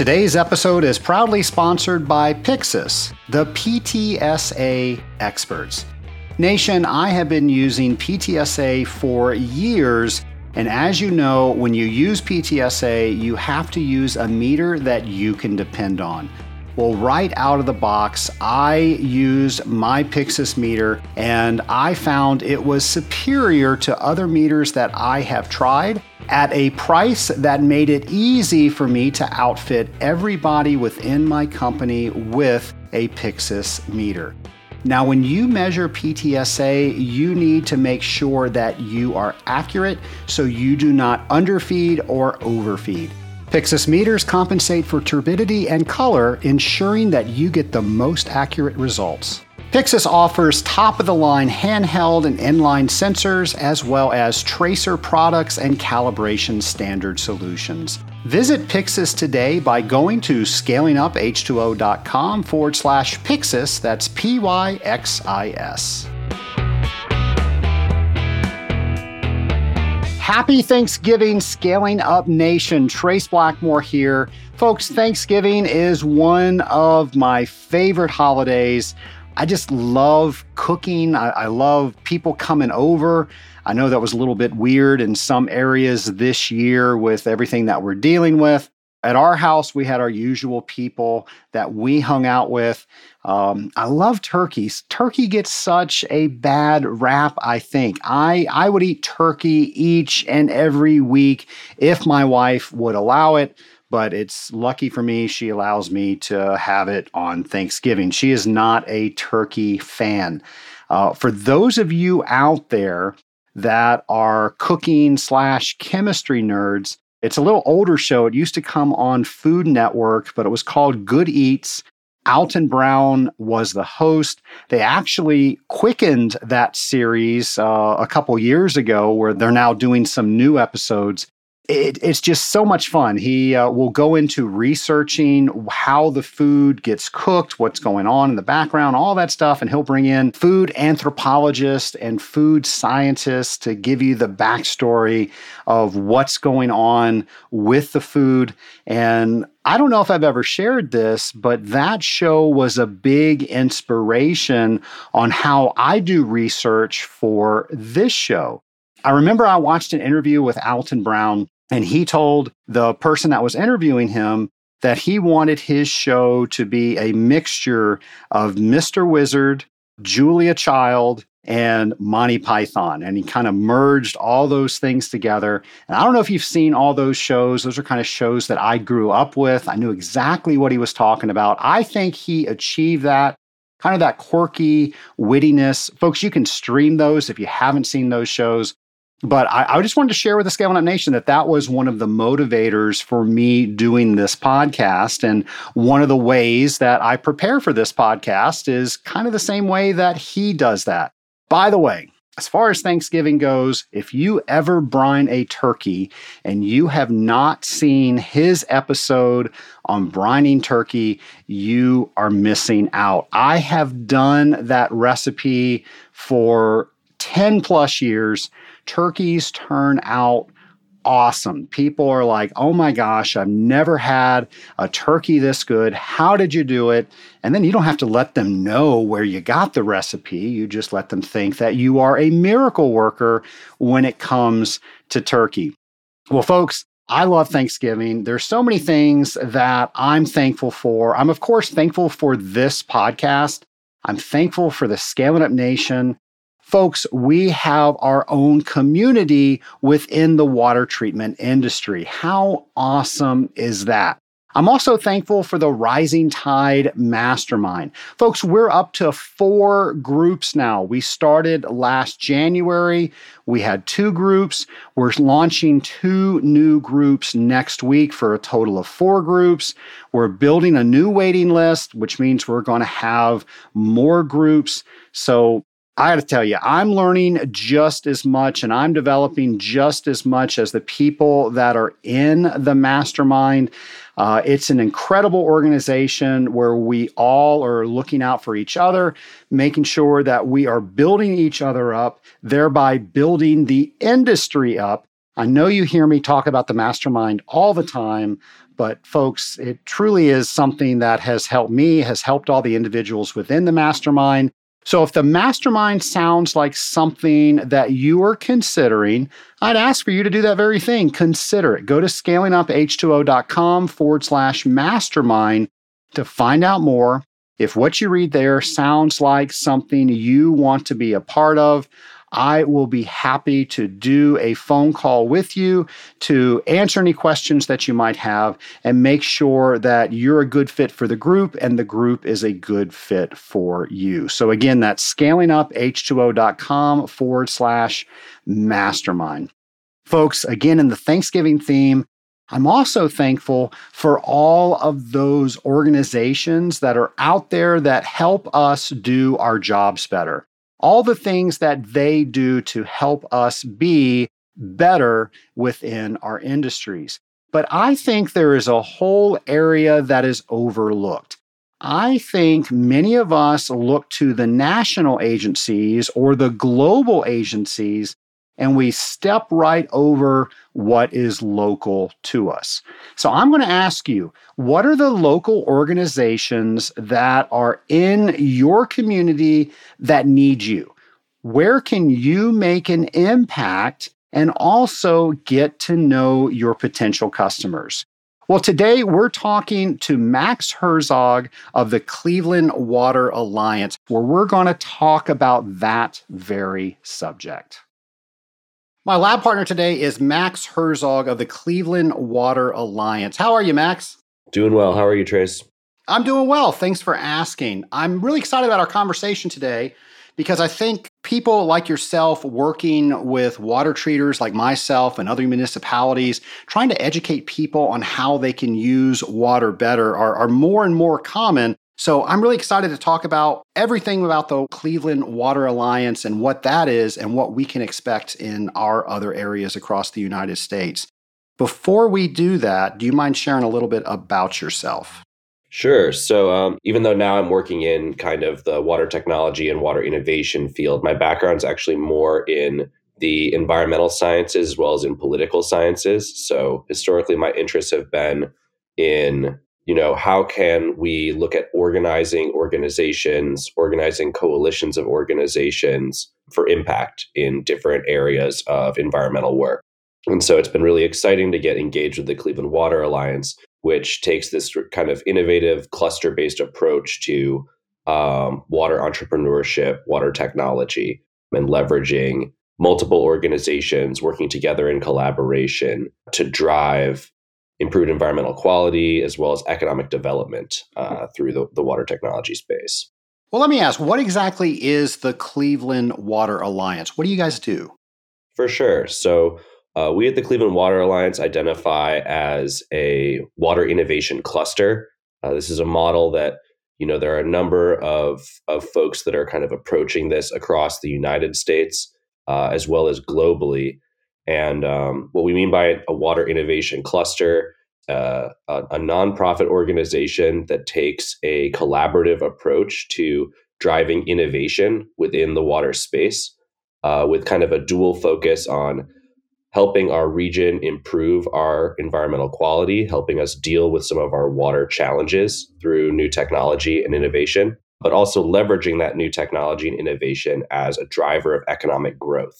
Today's episode is proudly sponsored by Pyxis, the PTSA experts. Nation, I have been using PTSA for years, and as you know, when you use PTSA, you have to use a meter that you can depend on. Well, right out of the box, I used my Pyxis meter and I found it was superior to other meters that I have tried at a price that made it easy for me to outfit everybody within my company with a Pyxis meter. Now, when you measure PTSA, you need to make sure that you are accurate so you do not underfeed or overfeed. Pyxis meters compensate for turbidity and color, ensuring that you get the most accurate results. Pyxis offers top of the line handheld and inline sensors, as well as tracer products and calibration standard solutions. Visit Pyxis today by going to scalinguph2o.com forward slash Pyxis, that's P Y X I S. Happy Thanksgiving, Scaling Up Nation. Trace Blackmore here. Folks, Thanksgiving is one of my favorite holidays. I just love cooking. I, I, love people coming over. I know that was a little bit weird in some areas this year with everything that we're dealing with. At our house, we had our usual people that we hung out with. Um, I love turkeys. Turkey gets such a bad rap, I think. I, I would eat turkey each and every week if my wife would allow it, but it's lucky for me she allows me to have it on Thanksgiving. She is not a turkey fan. Uh, for those of you out there that are cooking slash chemistry nerds, it's a little older show. It used to come on Food Network, but it was called Good Eats. Alton Brown was the host. They actually quickened that series uh, a couple years ago, where they're now doing some new episodes it, it's just so much fun. He uh, will go into researching how the food gets cooked, what's going on in the background, all that stuff. And he'll bring in food anthropologists and food scientists to give you the backstory of what's going on with the food. And I don't know if I've ever shared this, but that show was a big inspiration on how I do research for this show. I remember I watched an interview with Alton Brown and he told the person that was interviewing him that he wanted his show to be a mixture of Mr. Wizard, Julia Child, and Monty Python. And he kind of merged all those things together. And I don't know if you've seen all those shows. Those are kind of shows that I grew up with. I knew exactly what he was talking about. I think he achieved that. Kind of that quirky wittiness. Folks, you can stream those if you haven't seen those shows but I, I, just wanted to share with the Scaling Up Nation that that was one of the motivators for me doing this podcast. And one of the ways that I prepare for this podcast is kind of the same way that he does that. By the way, as far as Thanksgiving goes, if you ever brine a turkey and you have not seen his episode on brining turkey, you are missing out. I have done that recipe for 10 plus years turkeys turn out awesome. People are like, oh my gosh, I've never had a turkey this good. How did you do it? And then you don't have to let them know where you got the recipe. You just let them think that you are a miracle worker when it comes to turkey. Well, folks, I love Thanksgiving. There's so many things that I'm thankful for. I'm, of course, thankful for this podcast. I'm thankful for the Scaling Up Nation. Folks, we have our own community within the water treatment industry. How awesome is that? I'm also thankful for the Rising Tide Mastermind. Folks, we're up to four groups now. We started last January. We had two groups. We're launching two new groups next week for a total of four groups. We're building a new waiting list, which means we're going to have more groups. So I got to tell you, I'm learning just as much and I'm developing just as much as the people that are in the mastermind. Uh, it's an incredible organization where we all are looking out for each other, making sure that we are building each other up, thereby building the industry up. I know you hear me talk about the mastermind all the time, But, folks, it truly is something that has helped me, has helped all the individuals within the mastermind. So, if the mastermind sounds like something that you are considering, I'd ask for you to do that very thing. Consider it. Go to scalinguph2o.com forward slash mastermind to find out more. If what you read there sounds like something you want to be a part of, I will be happy to do a phone call with you to answer any questions that you might have and make sure that you're a good fit for the group and the group is a good fit for you. So, again, that's scalinguph2o.com forward slash mastermind. Folks, again, in the Thanksgiving theme, I'm also thankful for all of those organizations that are out there that help us do our jobs better all the things that they do to help us be better within our industries. But I think there is a whole area that is overlooked. I think many of us look to the national agencies or the global agencies and we step right over what is local to us. So I'm going to ask you what are the local organizations that are in your community that need you? Where can you make an impact and also get to know your potential customers? Well, today we're talking to Max Herzog of the Cleveland Water Alliance, where we're going to talk about that very subject. My lab partner today is Max Herzog of the Cleveland Water Alliance. How are you, Max? Doing well. How are you, Trace? I'm doing well. Thanks for asking. I'm really excited about our conversation today because I think people like yourself working with water treaters like myself and other municipalities, trying to educate people on how they can use water better are, are more and more common so I'm really excited to talk about everything about the Cleveland Water Alliance and what that is and what we can expect in our other areas across the United States. Before we do that, do you mind sharing a little bit about yourself? Sure. So, um, even though now I'm working in kind of the water technology and water innovation field, my background is actually more in the environmental sciences as well as in political sciences. So, historically, my interests have been in you know how can we look at organizing organizations organizing coalitions of organizations for impact in different areas of environmental work? And so it's been really exciting to get engaged with the cleveland water alliance which takes this kind of innovative cluster based approach to um, water entrepreneurship water technology and leveraging multiple organizations working together in collaboration to drive improved environmental quality as well as economic development uh, through the, the water technology space. Well, let me ask what exactly is the Cleveland Water Alliance? What do you guys do? For sure. So, uh, we at the Cleveland Water Alliance identify as a water innovation cluster. Uh, this is a model that you know there are a number of of folks that are kind of approaching this across the United States uh, as well as globally. And um, what we mean by a water innovation cluster, uh, a, a nonprofit organization that takes a collaborative approach to driving innovation within the water space uh, with kind of a dual focus on helping our region improve our environmental quality, helping us deal with some of our water challenges through new technology and innovation, but also leveraging that new technology and innovation as a driver of economic growth.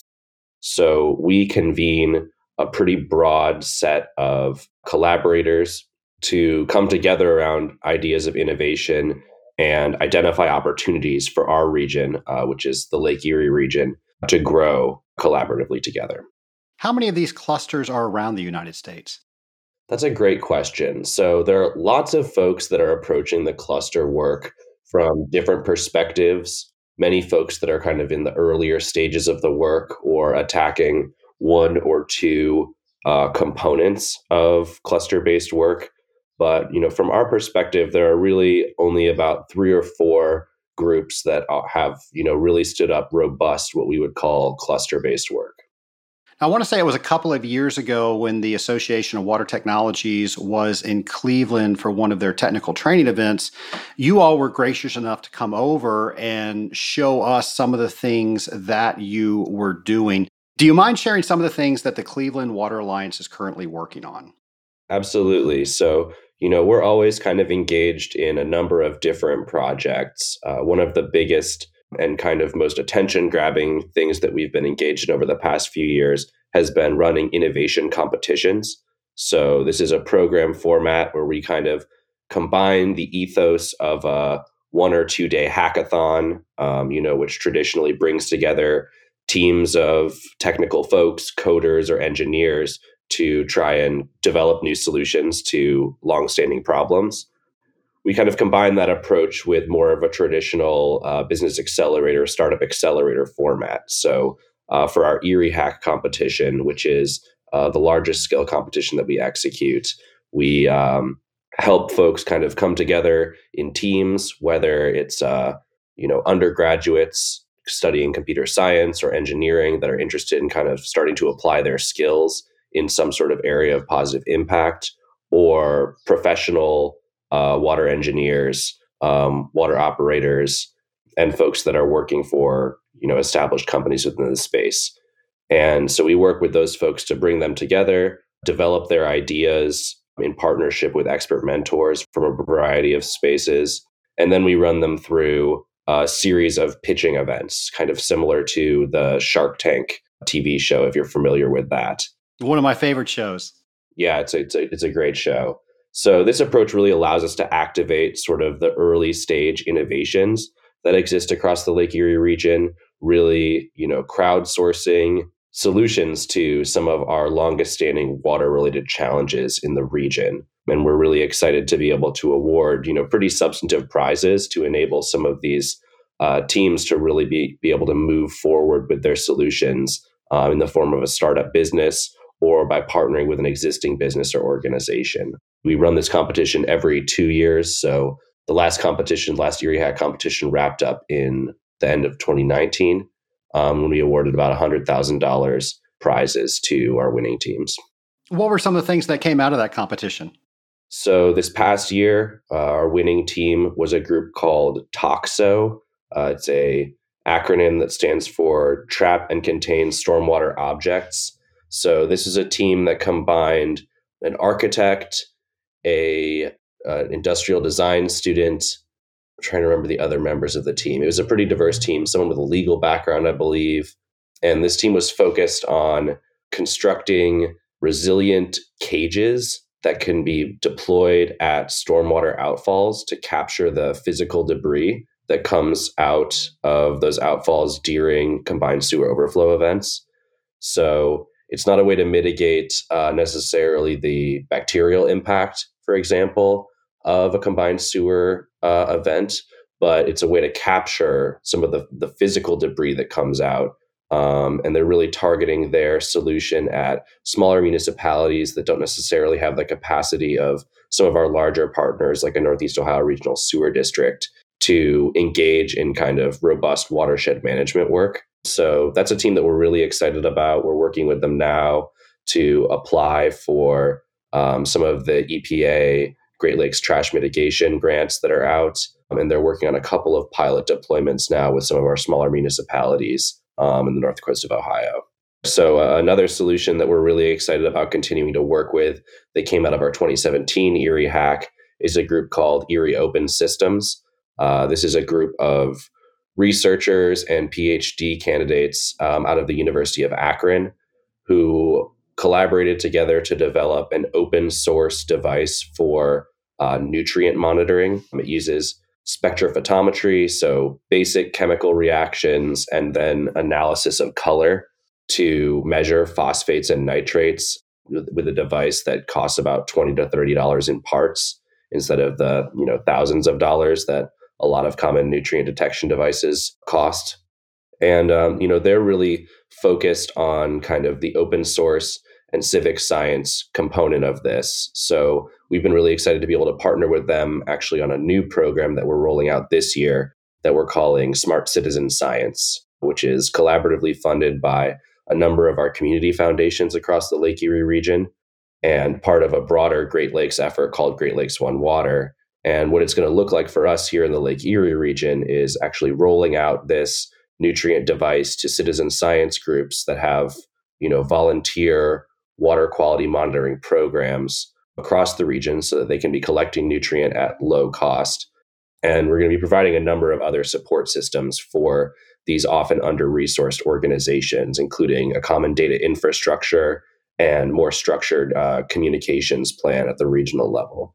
So we convene a pretty broad set of collaborators to come together around ideas of innovation and identify opportunities for our region, uh, which is the Lake Erie region, to grow collaboratively together. How many of these clusters are around the United States? That's a great question. So there are lots of folks that are approaching the cluster work from different perspectives many folks that are kind of in the earlier stages of the work or attacking one or two uh, components of cluster based work. But you know, from our perspective, there are really only about three or four groups that have you know really stood up robust, what we would call cluster based work. I want to say it was a couple of years ago when the Association of Water Technologies was in Cleveland for one of their technical training events. You all were gracious enough to come over and show us some of the things that you were doing. Do you mind sharing some of the things that the Cleveland Water Alliance is currently working on? Absolutely. So, you know, we're always kind of engaged in a number of different projects. Uh, one of the biggest and kind of most attention grabbing things that we've been engaged in over the past few years has been running innovation competitions. So, this is a program format where we kind of combine the ethos of a one or two day hackathon, um, you know, which traditionally brings together teams of technical folks, coders, or engineers to try and develop new solutions to longstanding problems. We kind of combine that approach with more of a traditional uh, business accelerator, startup accelerator format. So, uh, for our Erie Hack competition, which is uh, the largest scale competition that we execute, we um, help folks kind of come together in teams, whether it's uh, you know undergraduates studying computer science or engineering that are interested in kind of starting to apply their skills in some sort of area of positive impact, or professional uh, water engineers, um, water operators, and folks that are working for you know established companies within the space. And so we work with those folks to bring them together, develop their ideas, in partnership with expert mentors from a variety of spaces. And then we run them through a series of pitching events, kind of similar to the Shark Tank TV show, if you're familiar with that. One of my favorite shows. Yeah, it's a, it's a, it's a great show. So this approach really allows us to activate sort of the early stage innovations that exist across the Lake Erie region, really, you know, crowdsourcing solutions to some of our longest standing water related challenges in the region. And we're really excited to be able to award you know pretty substantive prizes to enable some of these uh, teams to really be, be able to move forward with their solutions uh, in the form of a startup business or by partnering with an existing business or organization we run this competition every two years so the last competition last Erie Hack competition wrapped up in the end of 2019 um, when we awarded about $100,000 prizes to our winning teams. What were some of the things that came out of that competition? So, this past year, uh, our winning team was a group called TOXO. Uh, it's a acronym that stands for Trap and Contain Stormwater Objects. So, this is a team that combined an architect, a uh, industrial design student, trying to remember the other members of the team. It was a pretty diverse team, someone with a legal background, I believe. And this team was focused on constructing resilient cages that can be deployed at stormwater outfalls to capture the physical debris that comes out of those outfalls during combined sewer overflow events. So it's not a way to mitigate uh, necessarily the bacterial impact, for example, of a combined sewer uh, event, but it's a way to capture some of the, the physical debris that comes out. Um, and they're really targeting their solution at smaller municipalities that don't necessarily have the capacity of some of our larger partners, like a Northeast Ohio Regional Sewer District, to engage in kind of robust watershed management work. So that's a team that we're really excited about. We're working with them now to apply for um, some of the EPA Great Lakes trash mitigation grants that are out. Um, and they're working on a couple of pilot deployments now with some of our smaller municipalities um, in the north coast of Ohio. So, uh, another solution that we're really excited about continuing to work with that came out of our 2017 Erie hack is a group called Erie Open Systems. Uh, this is a group of researchers and PhD candidates um, out of the University of Akron who collaborated together to develop an open source device for uh, nutrient monitoring. It uses spectrophotometry, so basic chemical reactions, and then analysis of color to measure phosphates and nitrates with, a device that costs about twenty to thirty dollars in parts instead of the you know thousands of dollars that a lot of common nutrient detection devices cost. And um, you know they're really focused on kind of the open source and civic science component of this. So we've been really excited to be able to partner with them actually on a new program that we're rolling out this year that we're calling Smart Citizen Science, which is collaboratively funded by a number of our community foundations across the Lake Erie region and part of a broader Great Lakes effort called Great Lakes One Water. And what it's going to look like for us here in the Lake Erie region is actually rolling out this nutrient device to citizen science groups that have, you know, volunteer water quality monitoring programs across the region so that they can be collecting nutrient at low cost. And we're going to be providing a number of other support systems for these often under resourced organizations, including a common data infrastructure and more structured uh, communications plan at the regional level.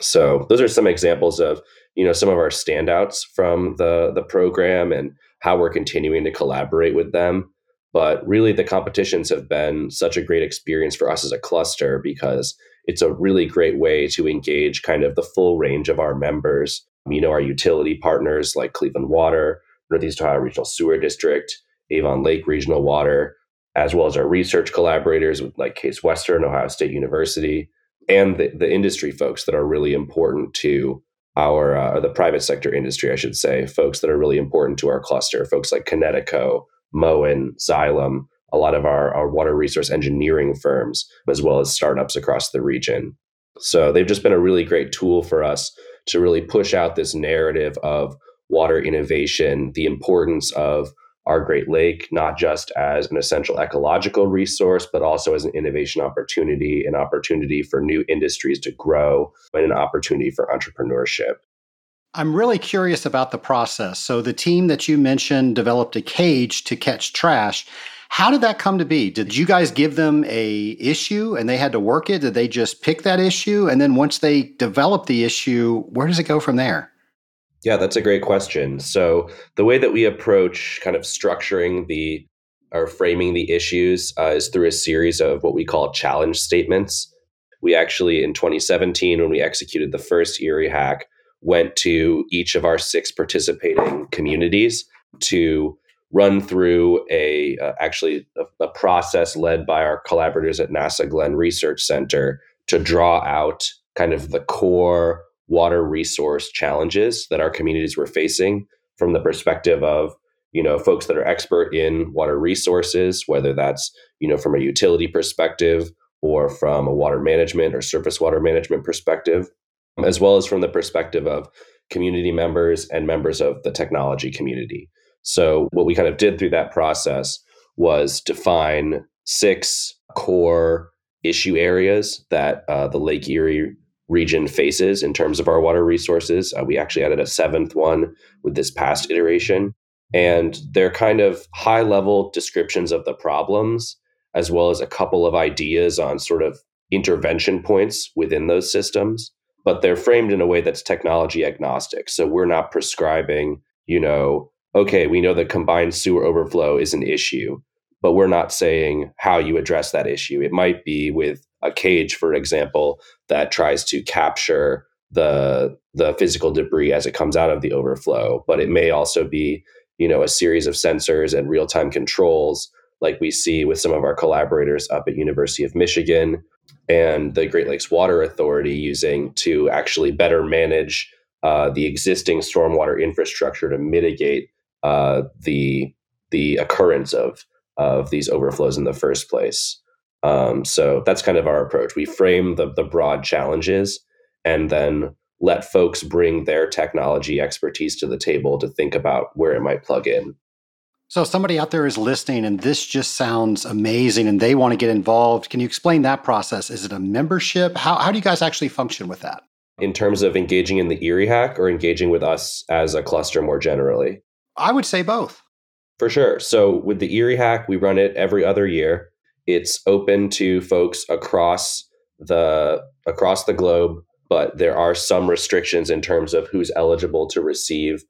So those are some examples of you know some of our standouts from the the program and how we're continuing to collaborate with them. But really, the competitions have been such a great experience for us as a cluster because it's a really great way to engage kind of the full range of our members. You know, our utility partners like Cleveland Water, Northeast Ohio Regional Sewer District, Avon Lake Regional Water, as well as our research collaborators with like Case Western, Ohio State University, and the, the industry folks that are really important to our uh, the private sector industry, I should say, folks that are really important to our cluster, folks like Kinetico, Moen, Xylem, a lot of our, our water resource engineering firms, as well as startups across the region. So they've just been a really great tool for us to really push out this narrative of water innovation, the importance of our Great Lake, not just as an essential ecological resource, but also as an innovation opportunity, an opportunity for new industries to grow, and an opportunity for entrepreneurship. I'm really curious about the process. So, the team that you mentioned developed a cage to catch trash. How did that come to be? Did you guys give them a issue and they had to work it? Did they just pick that issue and then once they develop the issue, where does it go from there? Yeah, that's a great question. So the way that we approach kind of structuring the or framing the issues uh, is through a series of what we call challenge statements. We actually, in 2017, when we executed the first Erie hack, went to each of our six participating communities to run through a uh, actually a, a process led by our collaborators at NASA Glenn Research Center to draw out kind of the core water resource challenges that our communities were facing from the perspective of you know folks that are expert in water resources whether that's you know from a utility perspective or from a water management or surface water management perspective as well as from the perspective of community members and members of the technology community. So what we kind of did through that process was define six core issue areas that uh, the lake erie region faces in terms of our water resources. Uh, we actually added a seventh one with this past iteration. And they're kind of high level descriptions of the problems, as well as a couple of ideas on sort of intervention points within those systems. But they're framed in a way that's technology agnostic. So we're not prescribing, you know, okay, we know that combined sewer overflow is an issue, but we're not saying how you address that issue. It might be with a cage, for example, that tries to capture the the physical debris as it comes out of the overflow. But it may also be, you know, a series of sensors and real time controls, like we see with some of our collaborators up at University of Michigan and the Great Lakes Water Authority using to actually better manage uh, the existing stormwater infrastructure to mitigate uh, the the occurrence of of these overflows in the first place. Um, so that's kind of our approach. We frame the, the broad challenges and then let folks bring their technology expertise to the table to think about where it might plug in. So, somebody out there is listening and this just sounds amazing and they want to get involved. Can you explain that process? Is it a membership? How, how do you guys actually function with that? In terms of engaging in the Erie hack or engaging with us as a cluster more generally? I would say both. For sure. So, with the Erie hack, we run it every other year. It's open to folks across the across the globe, but there are some restrictions in terms of who's eligible to receive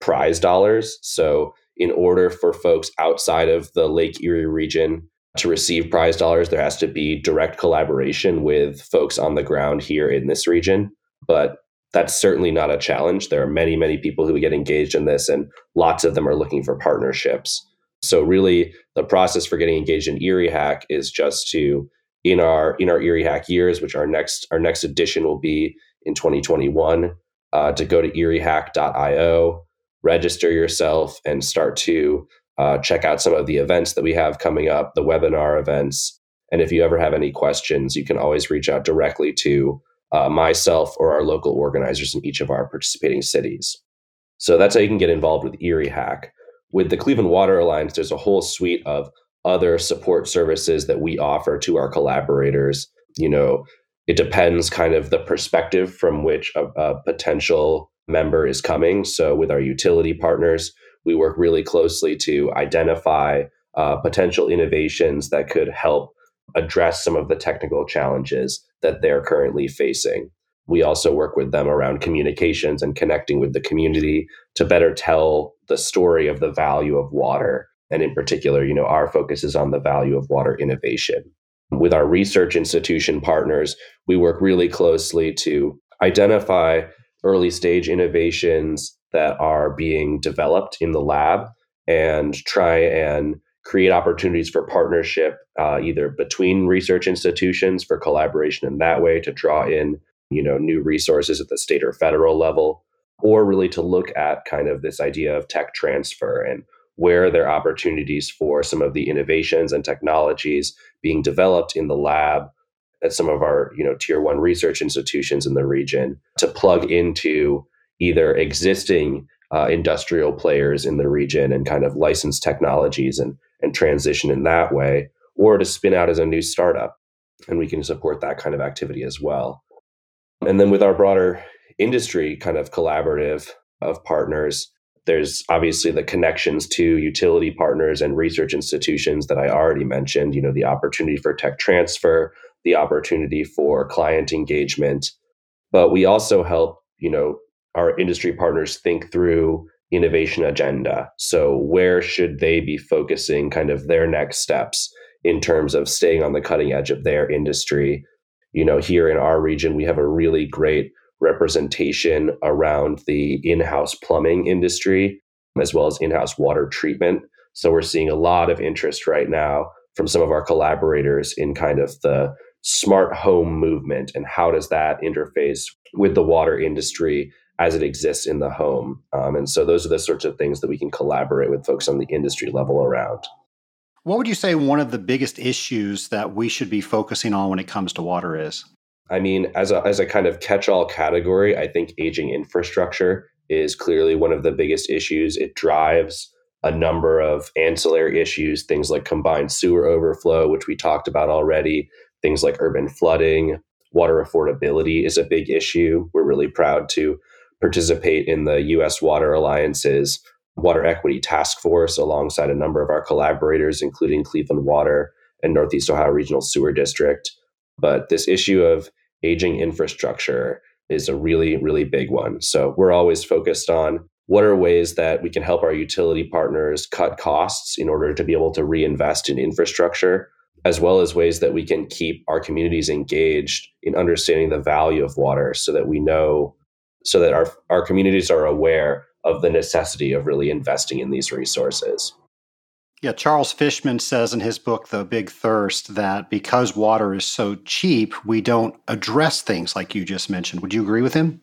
prize dollars. So, in order for folks outside of the Lake Erie region to receive prize dollars, there has to be direct collaboration with folks on the ground here in this region. But that's certainly not a challenge. There are many, many people who get engaged in this, and lots of them are looking for partnerships. So really, the process for getting engaged in Erie Hack is just to in our in our Erie Hack years, which our next our next edition will be in 2021, uh, to go to eriehack.io, register yourself, and start to uh, check out some of the events that we have coming up, the webinar events. And if you ever have any questions, you can always reach out directly to uh, myself or our local organizers in each of our participating cities. So that's how you can get involved with Erie Hack with the Cleveland Water Alliance, there's a whole suite of other support services that we offer to our collaborators. You know, it depends kind of the perspective from which a, a potential member is coming. So with our utility partners, we work really closely to identify uh, potential innovations that could help address some of the technical challenges that they're currently facing. We also work with them around communications and connecting with the community to better tell the story of the value of water. And in particular, you know, our focus is on the value of water innovation. With our research institution partners, we work really closely to identify early stage innovations that are being developed in the lab and try and create opportunities for partnership uh, either between research institutions for collaboration in that way to draw in you know new resources at the state or federal level or really to look at kind of this idea of tech transfer and where there are opportunities for some of the innovations and technologies being developed in the lab at some of our you know tier one research institutions in the region to plug into either existing uh, industrial players in the region and kind of license technologies and and transition in that way, or to spin out as a new startup. And we can support that kind of activity as well. And then with our broader industry kind of collaborative of partners, there's obviously the connections to utility partners and research institutions that I already mentioned, you know, the opportunity for tech transfer, the opportunity for client engagement. But we also help, you know, our industry partners think through innovation agenda. So, where should they be focusing kind of their next steps in terms of staying on the cutting edge of their industry? You know, here in our region, we have a really great representation around the in house plumbing industry as well as in house water treatment. So, we're seeing a lot of interest right now from some of our collaborators in kind of the smart home movement and how does that interface with the water industry as it exists in the home. Um, and so those are the sorts of things that we can collaborate with folks on the industry level around. What would you say one of the biggest issues that we should be focusing on when it comes to water is? I mean, as a, as a kind of catch all category, I think aging infrastructure is clearly one of the biggest issues. It drives a number of ancillary issues, things like combined sewer overflow, which we talked about already, things like urban flooding, water affordability is a big issue. We're really proud to participate in the U.S. Water Alliance's Water Equity Task Force alongside a number of our collaborators, including Cleveland Water and Northeast Ohio Regional Sewer District. But this issue of aging infrastructure is a really, really big one. So we're always focused on what are ways that we can help our utility partners cut costs in order to be able to reinvest in infrastructure, as well as ways that we can keep our communities engaged in understanding the value of water so that we know so that our, our communities are aware of the necessity of really investing in these resources. Yeah, Charles Fishman says in his book, The Big Thirst, that because water is so cheap, we don't address things like you just mentioned. Would you agree with him?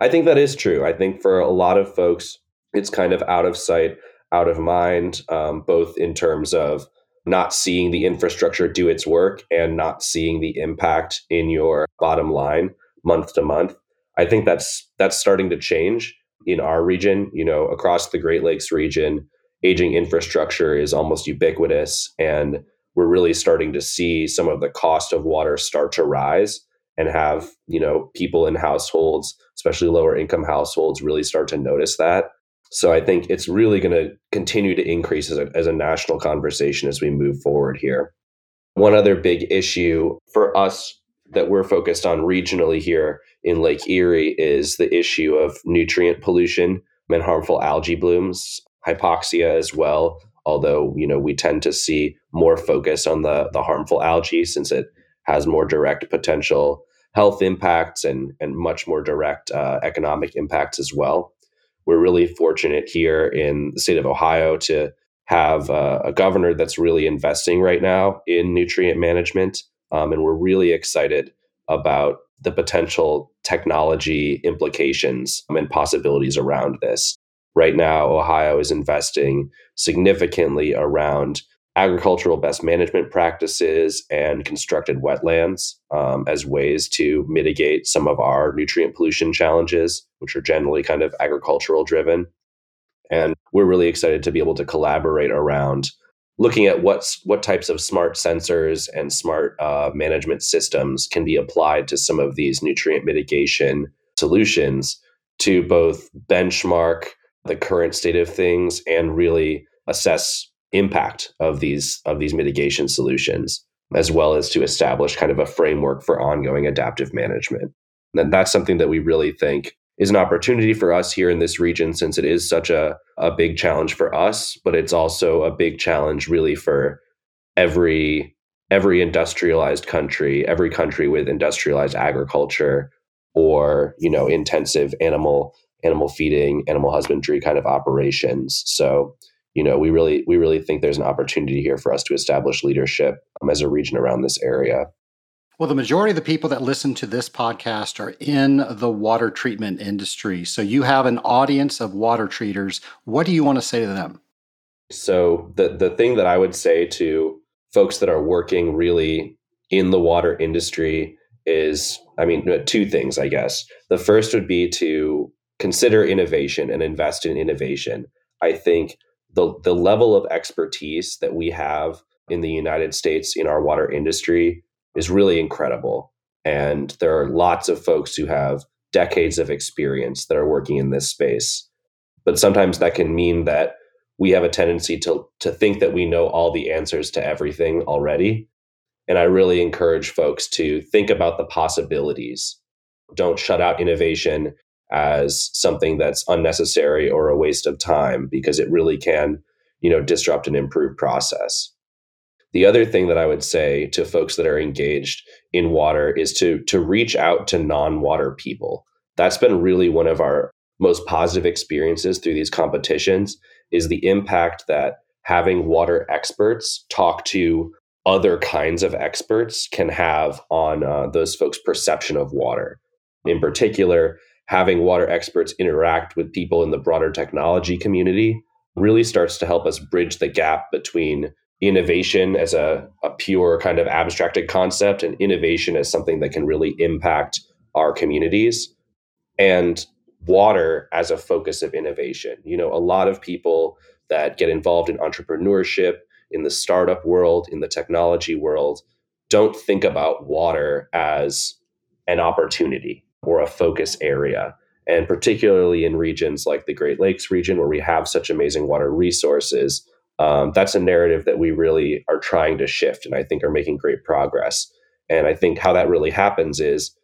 I think that is true. I think for a lot of folks, it's kind of out of sight, out of mind, um, both in terms of not seeing the infrastructure do its work and not seeing the impact in your bottom line month to month. I think that's that's starting to change in our region. You know, across the Great Lakes region, aging infrastructure is almost ubiquitous, and we're really starting to see some of the cost of water start to rise and have you know people in households especially lower income households really start to notice that so i think it's really going to continue to increase as a, as a national conversation as we move forward here one other big issue for us that we're focused on regionally here in Lake Erie is the issue of nutrient pollution and harmful algae blooms, hypoxia as well. Although you know we tend to see more focus on the the harmful algae since it has more direct potential health impacts and and much more direct uh, economic impacts as well. We're really fortunate here in the state of Ohio to have uh, a governor that's really investing right now in nutrient management um, and we're really excited about the potential technology implications and possibilities around this. Right now, Ohio is investing significantly around agricultural best management practices and constructed wetlands um, as ways to mitigate some of our nutrient pollution challenges, which are generally kind of agricultural driven. And we're really excited to be able to collaborate around looking at what's what types of smart sensors and smart uh, management systems can be applied to some of these nutrient mitigation solutions to both benchmark the current state of things and really assess impact of these of these mitigation solutions as well as to establish kind of a framework for ongoing adaptive management. And that's something that we really think is an opportunity for us here in this region since it is such a, a big challenge for us but it's also a big challenge really for every every industrialized country every country with industrialized agriculture or you know intensive animal animal feeding animal husbandry kind of operations. So you know we really we really think there's an opportunity here for us to establish leadership um, as a region around this area well the majority of the people that listen to this podcast are in the water treatment industry so you have an audience of water treaters what do you want to say to them so the the thing that i would say to folks that are working really in the water industry is I mean, uh, two things, I guess. The first would be to consider innovation and invest in innovation. I think the, the level of expertise that we have in the United States in our water industry is really incredible. And there are lots of folks who have decades of experience that are working in this space. But sometimes that can mean that we have a tendency to, to think that we know all the answers to everything already. And I really encourage folks to think about the possibilities. Don't shut out innovation as something that's unnecessary or a waste of time because it really can, you know, disrupt and improve process. The other thing that I would say to folks that are engaged in water is to to reach out to non-water people. That's been really one of our most positive experiences through these competitions is the impact that having water experts talk to other kinds of experts can have on uh, those folks' perception of water. In particular, having water experts interact with people in the broader technology community really starts to help us bridge the gap between innovation as a, a pure kind of abstracted concept and innovation as something that can really impact our communities and water as a focus of innovation. You know, a lot of people that get involved in entrepreneurship in the startup world, in the technology world, don't think about water as an opportunity or a focus area. And particularly in regions like the Great Lakes region, where we have such amazing water resources, um, that's a narrative that we really are trying to shift and I think are making great progress. And I think how that really happens is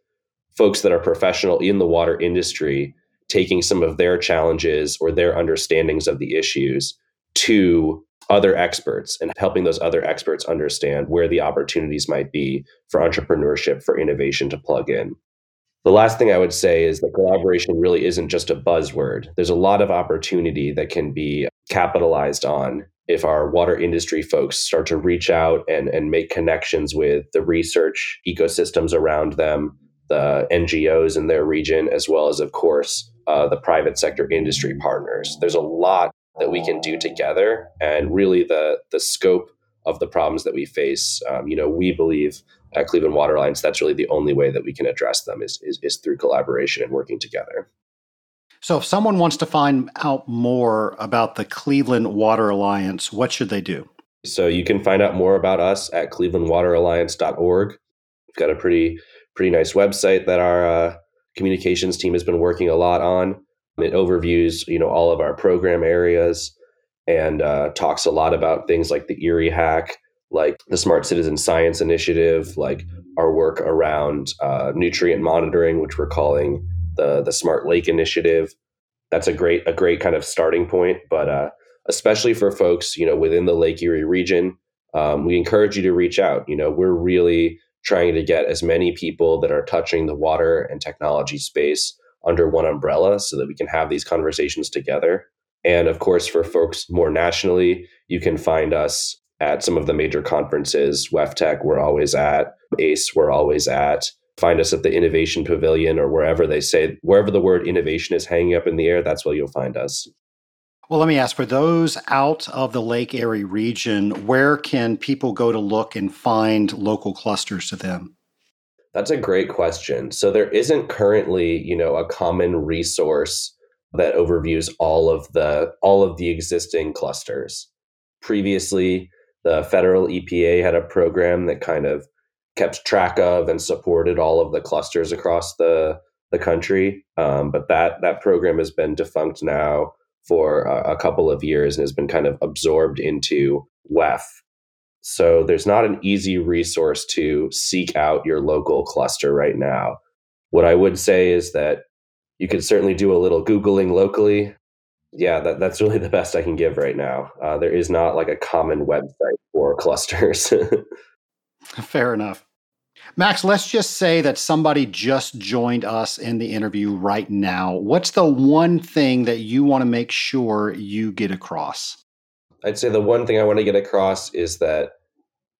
folks that are professional in the water industry taking some of their challenges or their understandings of the issues to other experts and helping those other experts understand where the opportunities might be for entrepreneurship, for innovation to plug in. The last thing I would say is that collaboration really isn't just a buzzword. There's a lot of opportunity that can be capitalized on if our water industry folks start to reach out and, and make connections with the research ecosystems around them, the NGOs in their region, as well as, of course, uh, the private sector industry partners. There's a lot that we can do together and really the the scope of the problems that we face um, you know we believe at cleveland water alliance that's really the only way that we can address them is, is, is through collaboration and working together so if someone wants to find out more about the cleveland water alliance what should they do? So you can find out more about us at clevelandwateralliance.org we've got a pretty pretty nice website that our uh, communications team has been working a lot on. It overviews, you know, all of our program areas and uh, talks a lot about things like the Erie Hack, like the Smart Citizen Science Initiative, like our work around uh, nutrient monitoring, which we're calling the the Smart Lake Initiative. That's a great a great kind of starting point, but uh, especially for folks, you know, within the Lake Erie region, um, we encourage you to reach out. You know, we're really trying to get as many people that are touching the water and technology space under one umbrella so that we can have these conversations together. And of course, for folks more nationally, you can find us at some of the major conferences. WEFTEC, we're always at. ACE, we're always at. Find us at the Innovation Pavilion or wherever they say, wherever the word innovation is hanging up in the air, that's where you'll find us. Well, let me ask for those out of the Lake Erie region, where can people go to look and find local clusters to them? That's a great question. So there isn't currently, you know, a common resource that overviews all of the all of the existing clusters. Previously, The federal EPA had a program that kind of kept track of and supported all of the clusters across the the country. Um, but that that program has been defunct now for a, a couple of years and has been kind of absorbed into WEF. So there's not an easy resource to seek out your local cluster right now. What I would say is that you can certainly do a little Googling locally. Yeah, that, that's really the best I can give right now. Uh, there is not like a common website for clusters. Fair enough. Max, let's just say that somebody just joined us in the interview right now. What's the one thing that you want to make sure you get across? I'd say the one thing I want to get across is that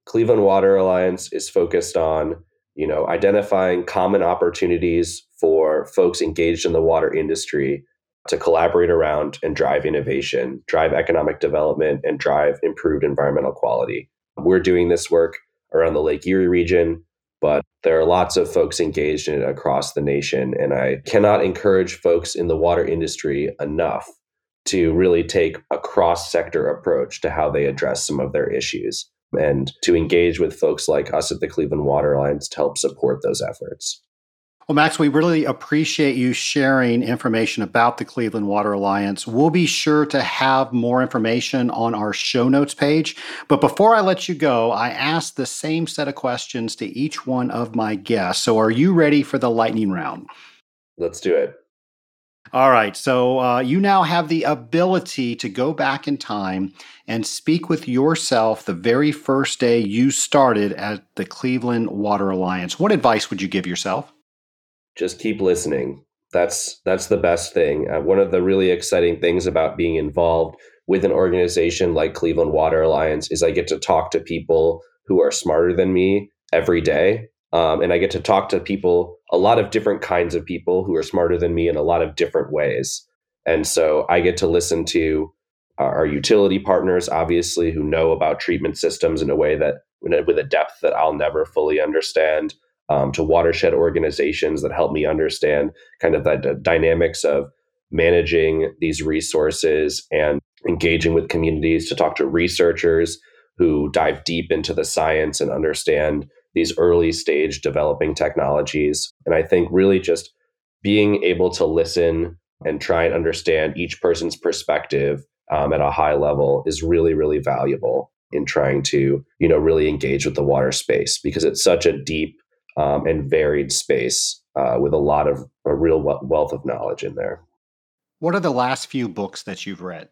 Cleveland Water Alliance is focused on, you know, identifying common opportunities for folks engaged in the water industry to collaborate around and drive innovation, drive economic development, and drive improved environmental quality. We're doing this work around the Lake Erie region, but there are lots of folks engaged in it across the nation. And I cannot encourage folks in the water industry enough to really take a cross sector approach to how they address some of their issues and to engage with folks like us at the Cleveland Water Alliance to help support those efforts. Well, Max, we really appreciate you sharing information about the Cleveland Water Alliance. We'll be sure to have more information on our show notes page. But before I let you go, I asked the same set of questions to each one of my guests. So are you ready for the lightning round? Let's do it. All right. So uh, you now have the ability to go back in time and speak with yourself the very first day you started at the Cleveland Water Alliance. What advice would you give yourself? Just keep listening. That's that's the best thing. Uh, one of the really exciting things about being involved with an organization like Cleveland Water Alliance is I get to talk to people who are smarter than me every day. Um, and I get to talk to people, a lot of different kinds of people who are smarter than me in a lot of different ways. And so I get to listen to our utility partners, obviously, who know about treatment systems in a way that, with a depth that I'll never fully understand um, to watershed organizations that help me understand kind of the, the dynamics of managing these resources and engaging with communities to talk to researchers who dive deep into the science and understand these early stage developing technologies. And I think really just being able to listen and try and understand each person's perspective um, at a high level is really, really valuable in trying to, you know, really engage with the water space because it's such a deep um, and varied space uh, with a lot of a real wealth of knowledge in there. What are the last few books that you've read?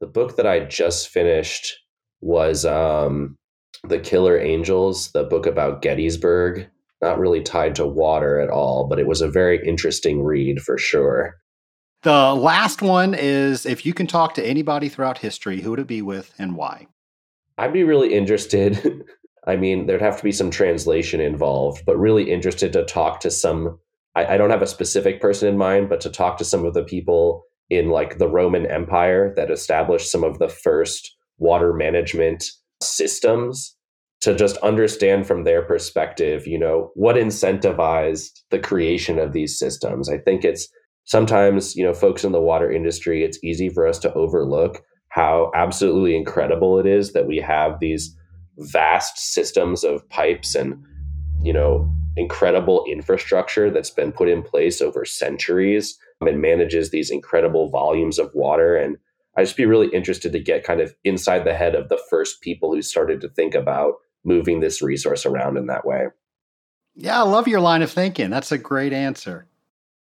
The book that I just finished was um, The Killer Angels, the book about Gettysburg. Not really tied to water at all, but it was a very interesting read for sure. The last one is if you can talk to anybody throughout history, who would it be with and why? I'd be really interested I mean, there'd have to be some translation involved, but really interested to talk to some. I, I, don't have a specific person in mind, but to talk to some of the people in like the Roman Empire that established some of the first water management systems to just understand from their perspective, you know, what incentivized the creation of these systems. I think it's sometimes, you know, folks in the water industry, it's easy for us to overlook how absolutely incredible it is that we have these vast systems of pipes and you know incredible infrastructure that's been put in place over centuries and manages these incredible volumes of water. And i'd just be really interested to get kind of inside the head of the first people who started to think about moving this resource around in that way. Yeah i love your line of thinking. That's a great answer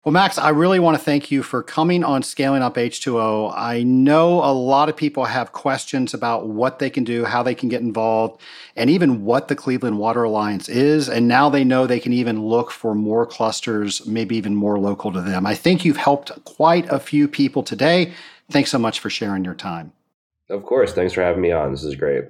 well, Max, I really want to thank you for coming on Scaling Up H2O. I know a lot of people have questions about what they can do, how they can get involved, and even what the Cleveland Water Alliance is. And now they know they can even look for more clusters, maybe even more local to them. I think you've helped quite a few people today. Thanks so much for sharing your time. Of course. Thanks for having me on. This is great.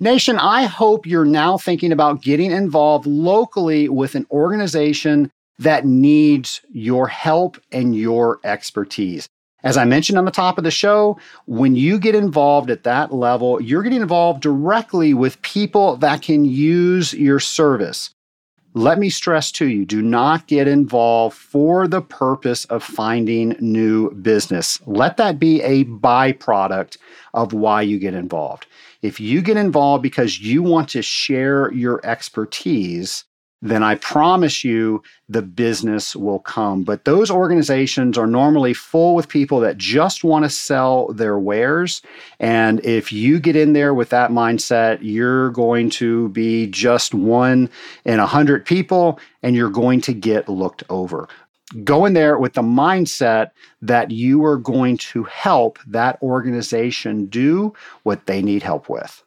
Nation, I hope you're now thinking about getting involved locally with an organization that needs your help and your expertise. As I mentioned on the top of the show, when you get involved at that level, you're getting involved directly with people that can use your service. Let me stress to you do not get involved for the purpose of finding new business. Let that be a byproduct of why you get involved. if you get involved because you want to share your expertise, then I promise you the business will come. But those organizations are normally full with people that just want to sell their wares. And if you get in there with that mindset, you're going to be just one in a hundred people and you're going to get looked over. Go in there with the mindset that you are going to help that organization do what they need help with.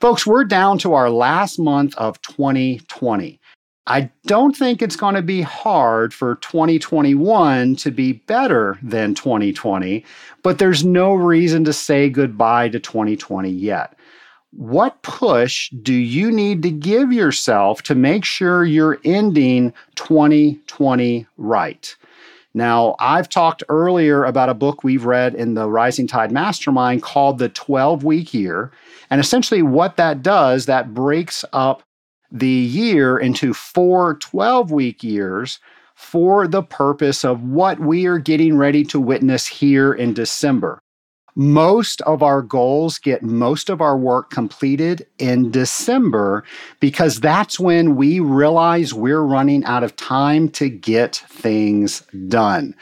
Folks, we're down to our last month of 2020. I don't think it's going to be hard for 2021 to be better than 2020, but there's no reason to say goodbye to 2020 yet. What push do you need to give yourself to make sure you're ending 2020 right? Now, I've talked earlier about a book we've read in the Rising Tide Mastermind called The 12 Week Year. And essentially, what that does, that breaks up the year into four 12 week years for the purpose of what we are getting ready to witness here in December. Most of our goals get most of our work completed in December because that's when we realize we're running out of time to get things done.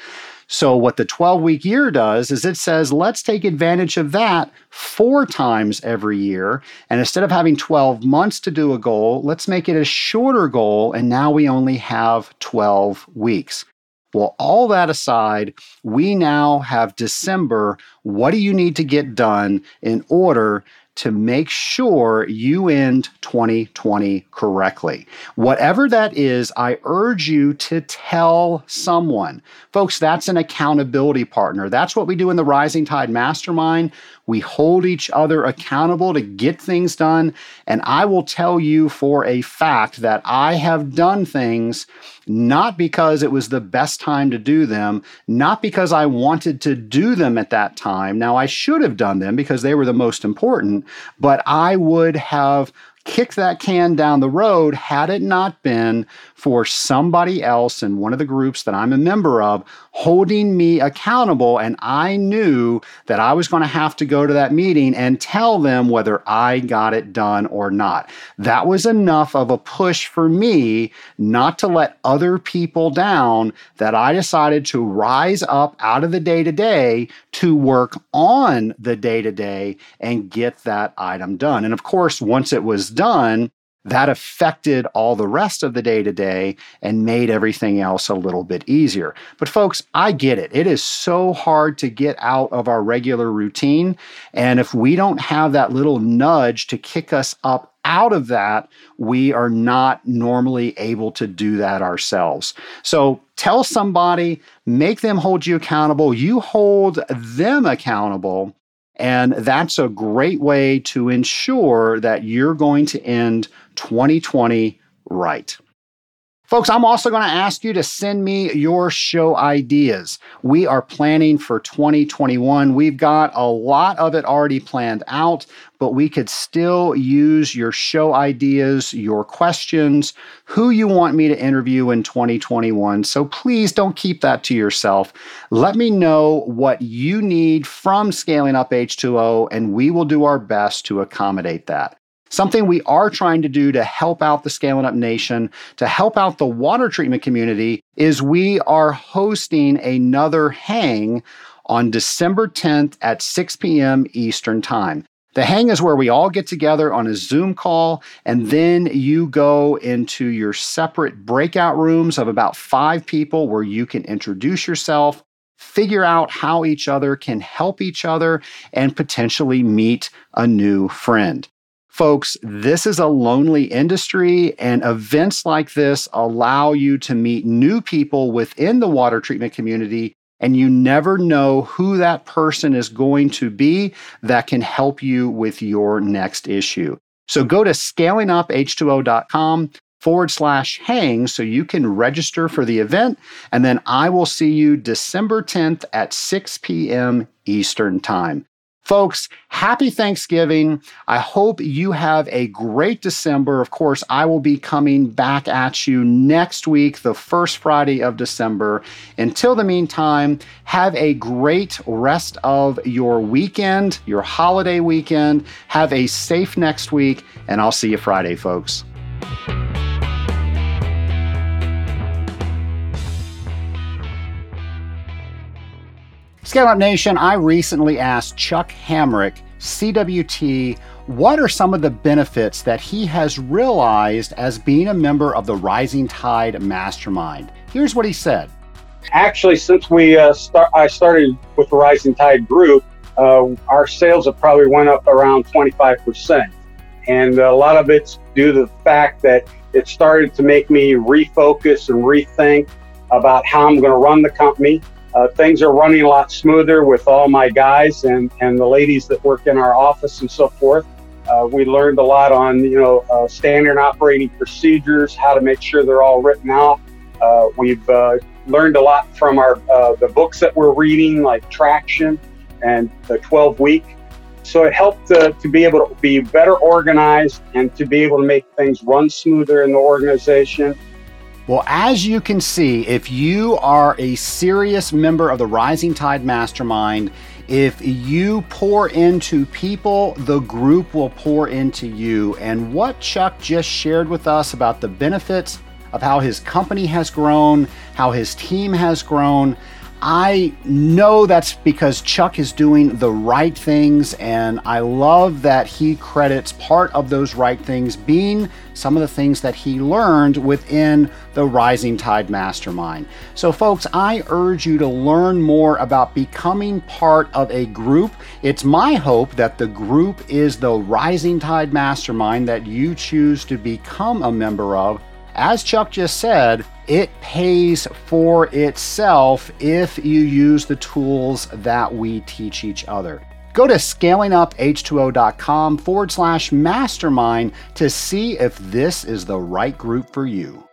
So, what the 12 week year does is it says, let's take advantage of that four times every year. And instead of having 12 months to do a goal, let's make it a shorter goal. And now we only have 12 weeks. Well, all that aside, we now have December. What do you need to get done in order to make sure you end 2020 correctly. Whatever that is, I urge you to tell someone. Folks, that's an accountability partner. That's what we do in the Rising Tide Mastermind. We hold each other accountable to get things done. And I will tell you for a fact that I have done things not because it was the best time to do them, not because I wanted to do them at that time. Now, I should have done them because they were the most important, but I would have kicked that can down the road had it not been for somebody else in one of the groups that I'm a member of holding me accountable. And I knew that I was going to have to go to that meeting and tell them whether I got it done or not. That was enough of a push for me not to let other people down that I decided to rise up out of the day to day to work on the day to day and get that item done. And of course, once it was done, that affected all the rest of the day to day and made everything else a little bit easier. But, folks, I get it. It is so hard to get out of our regular routine. And if we don't have that little nudge to kick us up out of that, we are not normally able to do that ourselves. So, tell somebody, make them hold you accountable. You hold them accountable and that's a great way to ensure that you're going to end 2020 right. Folks, I'm also going to ask you to send me your show ideas. We are planning for 2021. We've got a lot of it already planned out, but we could still use your show ideas, your questions, who you want me to interview in 2021. So please don't keep that to yourself. Let me know what you need from Scaling Up H2O, and we will do our best to accommodate that. Something we are trying to do to help out the Scaling Up Nation, to help out the water treatment community, is we are hosting another hang on December 10th at 6 p.m. Eastern Time. The hang is where we all get together on a Zoom call, and then you go into your separate breakout rooms of about five people where you can introduce yourself, figure out how each other can help each other, and potentially meet a new friend. Folks, this is a lonely industry, and events like this allow you to meet new people within the water treatment community. And you never know who that person is going to be that can help you with your next issue. So go to scalinguph2o.com forward slash hang so you can register for the event. And then I will see you December 10th at 6 p.m. Eastern Time. Folks, happy Thanksgiving. I hope you have a great December. Of course, I will be coming back at you next week, the first Friday of December. Until the meantime, have a great rest of your weekend, your holiday weekend. Have a safe next week, and I'll see you Friday, folks. Scale Up Nation, I recently asked Chuck Hamrick, CWT, what are some of the benefits that he has realized as being a member of the Rising Tide Mastermind? Here's what he said. Actually, since we uh, start, I started with the Rising Tide group, uh, our sales have probably went up around 25%. And a lot of it's due to the fact that it started to make me refocus and rethink about how I'm going to run the company, uh, things are running a lot smoother with all my guys and, and the ladies that work in our office and so forth. Uh, we learned a lot on you know uh, standard operating procedures, how to make sure they're all written out. Uh, we've uh, learned a lot from our uh, the books that we're reading, like Traction and the 12 Week. So it helped to be able to be better organized and to be able to make things run smoother in the organization well, as you can see, if you are a serious member of the Rising Tide Mastermind, if you pour into people, the group will pour into you. And what Chuck just shared with us about the benefits of how his company has grown, how his team has grown, I know that's because Chuck is doing the right things, and I love that he credits part of those right things being some of the things that he learned within the Rising Tide Mastermind. So, folks, I urge you to learn more about becoming part of a group. It's my hope that the group is the Rising Tide Mastermind that you choose to become a member of. As Chuck just said, it pays for itself if you use the tools that we teach each other. Go to scalinguph2o.com forward slash mastermind to see if this is the right group for you.